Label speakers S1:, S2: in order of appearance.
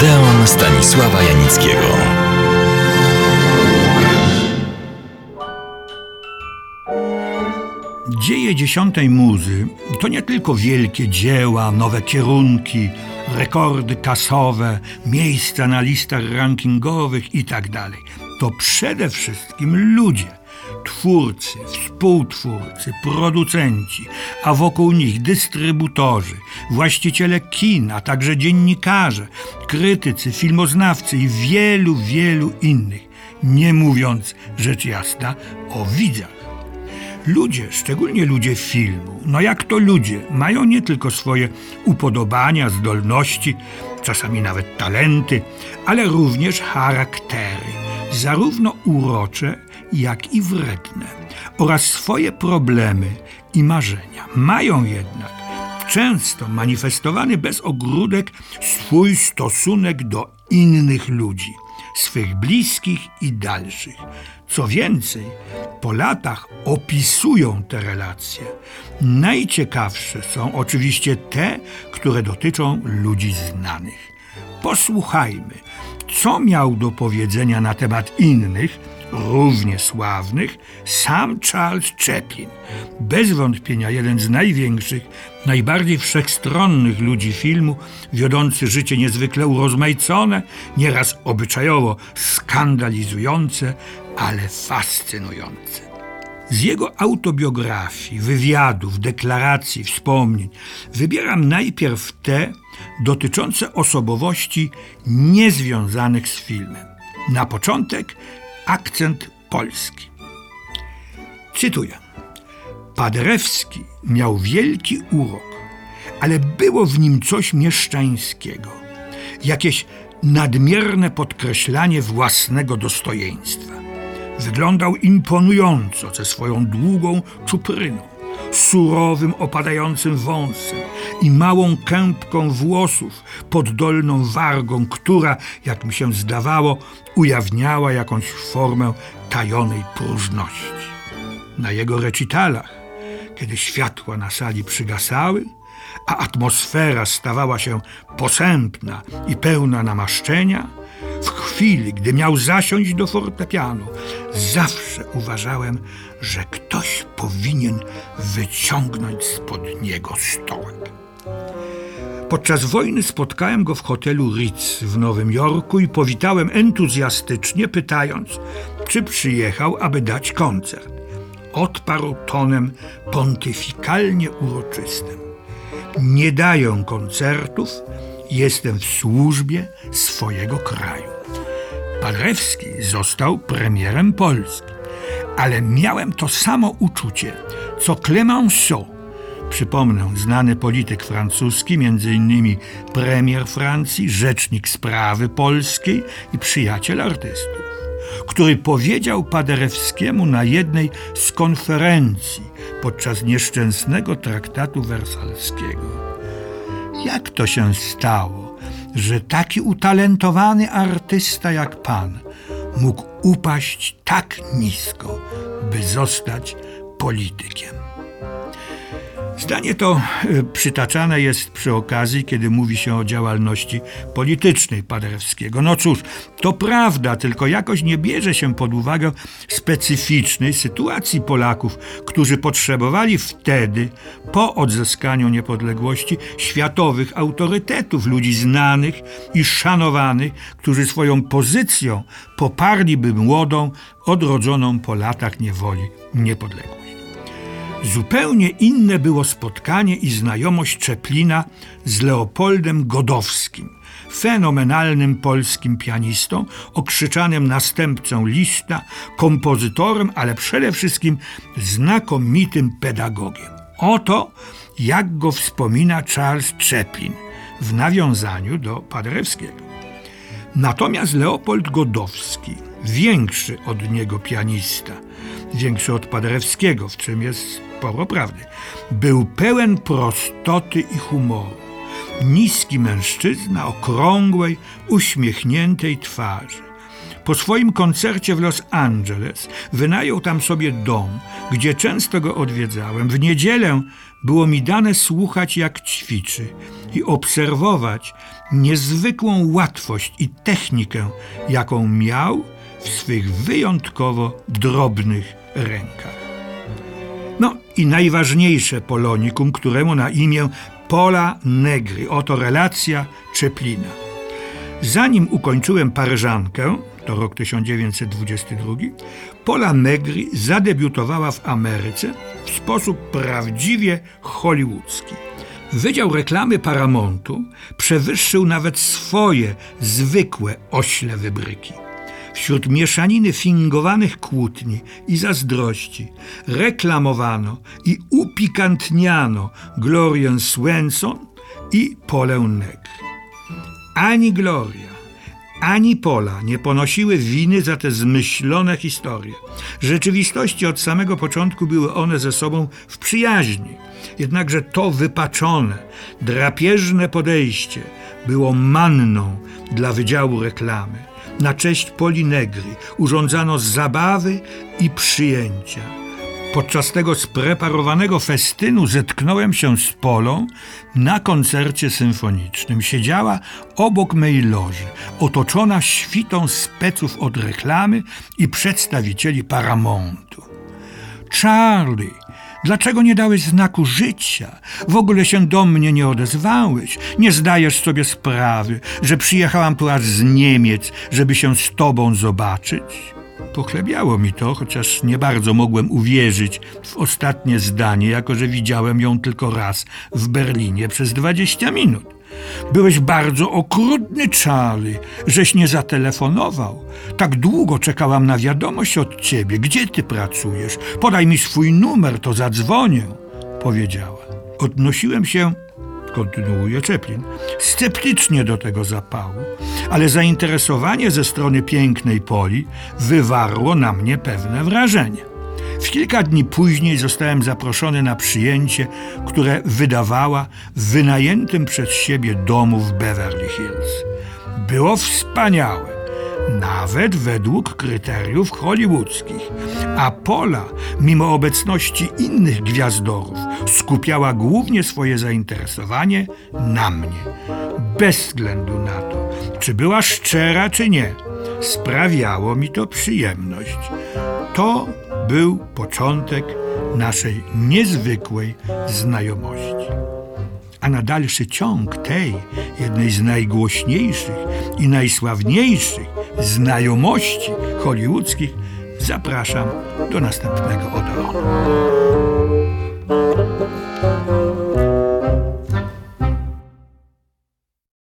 S1: Odeon Stanisława Janickiego.
S2: Dzieje dziesiątej muzy to nie tylko wielkie dzieła, nowe kierunki, rekordy kasowe, miejsca na listach rankingowych itd. To przede wszystkim ludzie, twórcy, współtwórcy, producenci, a wokół nich dystrybutorzy, właściciele kin, a także dziennikarze, krytycy, filmoznawcy i wielu, wielu innych, nie mówiąc rzecz jasna o widzach. Ludzie, szczególnie ludzie filmu, no jak to ludzie, mają nie tylko swoje upodobania, zdolności, czasami nawet talenty, ale również charaktery, zarówno urocze, jak i wredne, oraz swoje problemy i marzenia. Mają jednak często manifestowany bez ogródek swój stosunek do innych ludzi, swych bliskich i dalszych. Co więcej, po latach opisują te relacje. Najciekawsze są oczywiście te, które dotyczą ludzi znanych. Posłuchajmy, co miał do powiedzenia na temat innych, równie sławnych, sam Charles Chaplin. Bez wątpienia jeden z największych, najbardziej wszechstronnych ludzi filmu, wiodący życie niezwykle urozmaicone, nieraz obyczajowo skandalizujące, ale fascynujące. Z jego autobiografii, wywiadów, deklaracji, wspomnień wybieram najpierw te dotyczące osobowości niezwiązanych z filmem. Na początek akcent polski. Cytuję. Paderewski miał wielki urok, ale było w nim coś mieszczańskiego, jakieś nadmierne podkreślanie własnego dostojeństwa. Wyglądał imponująco ze swoją długą czupryną, surowym, opadającym wąsem i małą kępką włosów pod dolną wargą, która, jak mi się zdawało, ujawniała jakąś formę tajonej próżności. Na jego recitalach, kiedy światła na sali przygasały, a atmosfera stawała się posępna i pełna namaszczenia, w chwili, gdy miał zasiąść do fortepianu, zawsze uważałem, że ktoś powinien wyciągnąć spod niego stołek. Podczas wojny spotkałem go w hotelu Ritz w Nowym Jorku i powitałem entuzjastycznie, pytając, czy przyjechał, aby dać koncert. Odparł tonem pontyfikalnie uroczystym. Nie daję koncertów, jestem w służbie swojego kraju. Padrewski został premierem Polski, ale miałem to samo uczucie, co Clemenceau. Przypomnę, znany polityk francuski, innymi premier Francji, rzecznik sprawy polskiej i przyjaciel artystów, który powiedział Paderewskiemu na jednej z konferencji podczas nieszczęsnego traktatu wersalskiego – jak to się stało, że taki utalentowany artysta jak pan mógł upaść tak nisko, by zostać politykiem? Zdanie to e, przytaczane jest przy okazji, kiedy mówi się o działalności politycznej Paderewskiego. No cóż, to prawda, tylko jakoś nie bierze się pod uwagę specyficznej sytuacji Polaków, którzy potrzebowali wtedy, po odzyskaniu niepodległości, światowych autorytetów, ludzi znanych i szanowanych, którzy swoją pozycją poparliby młodą, odrodzoną po latach niewoli niepodległość. Zupełnie inne było spotkanie i znajomość Czeplina z Leopoldem Godowskim, fenomenalnym polskim pianistą, okrzyczanym następcą Liszta, kompozytorem, ale przede wszystkim znakomitym pedagogiem. Oto jak go wspomina Charles Chaplin w nawiązaniu do Paderewskiego. Natomiast Leopold Godowski, większy od niego pianista, większy od Paderewskiego, w czym jest sporo prawdy. Był pełen prostoty i humoru. Niski mężczyzna okrągłej, uśmiechniętej twarzy. Po swoim koncercie w Los Angeles wynajął tam sobie dom, gdzie często go odwiedzałem. W niedzielę było mi dane słuchać, jak ćwiczy i obserwować niezwykłą łatwość i technikę, jaką miał w swych wyjątkowo drobnych rękach. No i najważniejsze polonikum, któremu na imię Pola Negri. Oto relacja Czeplina. Zanim ukończyłem Paryżankę, to rok 1922, Pola Negri zadebiutowała w Ameryce w sposób prawdziwie hollywoodzki. Wydział reklamy Paramountu przewyższył nawet swoje zwykłe ośle wybryki. Wśród mieszaniny fingowanych kłótni i zazdrości reklamowano i upikantniano Glorię Swenson i Polę Negri. Ani Gloria, ani Pola nie ponosiły winy za te zmyślone historie. W rzeczywistości od samego początku były one ze sobą w przyjaźni. Jednakże to wypaczone, drapieżne podejście było manną dla Wydziału Reklamy. Na cześć Poli Negri urządzano zabawy i przyjęcia. Podczas tego spreparowanego festynu zetknąłem się z Polą na koncercie symfonicznym. Siedziała obok mej loży, otoczona świtą speców od reklamy i przedstawicieli Paramountu. Charlie, dlaczego nie dałeś znaku życia? W ogóle się do mnie nie odezwałeś. Nie zdajesz sobie sprawy, że przyjechałam tu aż z Niemiec, żeby się z tobą zobaczyć? Pochlebiało mi to, chociaż nie bardzo mogłem uwierzyć w ostatnie zdanie, jako że widziałem ją tylko raz w Berlinie przez 20 minut. Byłeś bardzo okrutny, Charlie, żeś nie zatelefonował. Tak długo czekałam na wiadomość od ciebie. Gdzie ty pracujesz? Podaj mi swój numer, to zadzwonię, powiedziała. Odnosiłem się kontynuuje Czeplin, sceptycznie do tego zapału, ale zainteresowanie ze strony pięknej Poli wywarło na mnie pewne wrażenie. W kilka dni później zostałem zaproszony na przyjęcie, które wydawała w wynajętym przez siebie domu w Beverly Hills. Było wspaniałe nawet według kryteriów hollywoodzkich. A Pola, mimo obecności innych gwiazdorów, skupiała głównie swoje zainteresowanie na mnie. Bez względu na to, czy była szczera, czy nie, sprawiało mi to przyjemność. To był początek naszej niezwykłej znajomości. A na dalszy ciąg tej, jednej z najgłośniejszych i najsławniejszych znajomości hollywoodzkich zapraszam do następnego odeonu.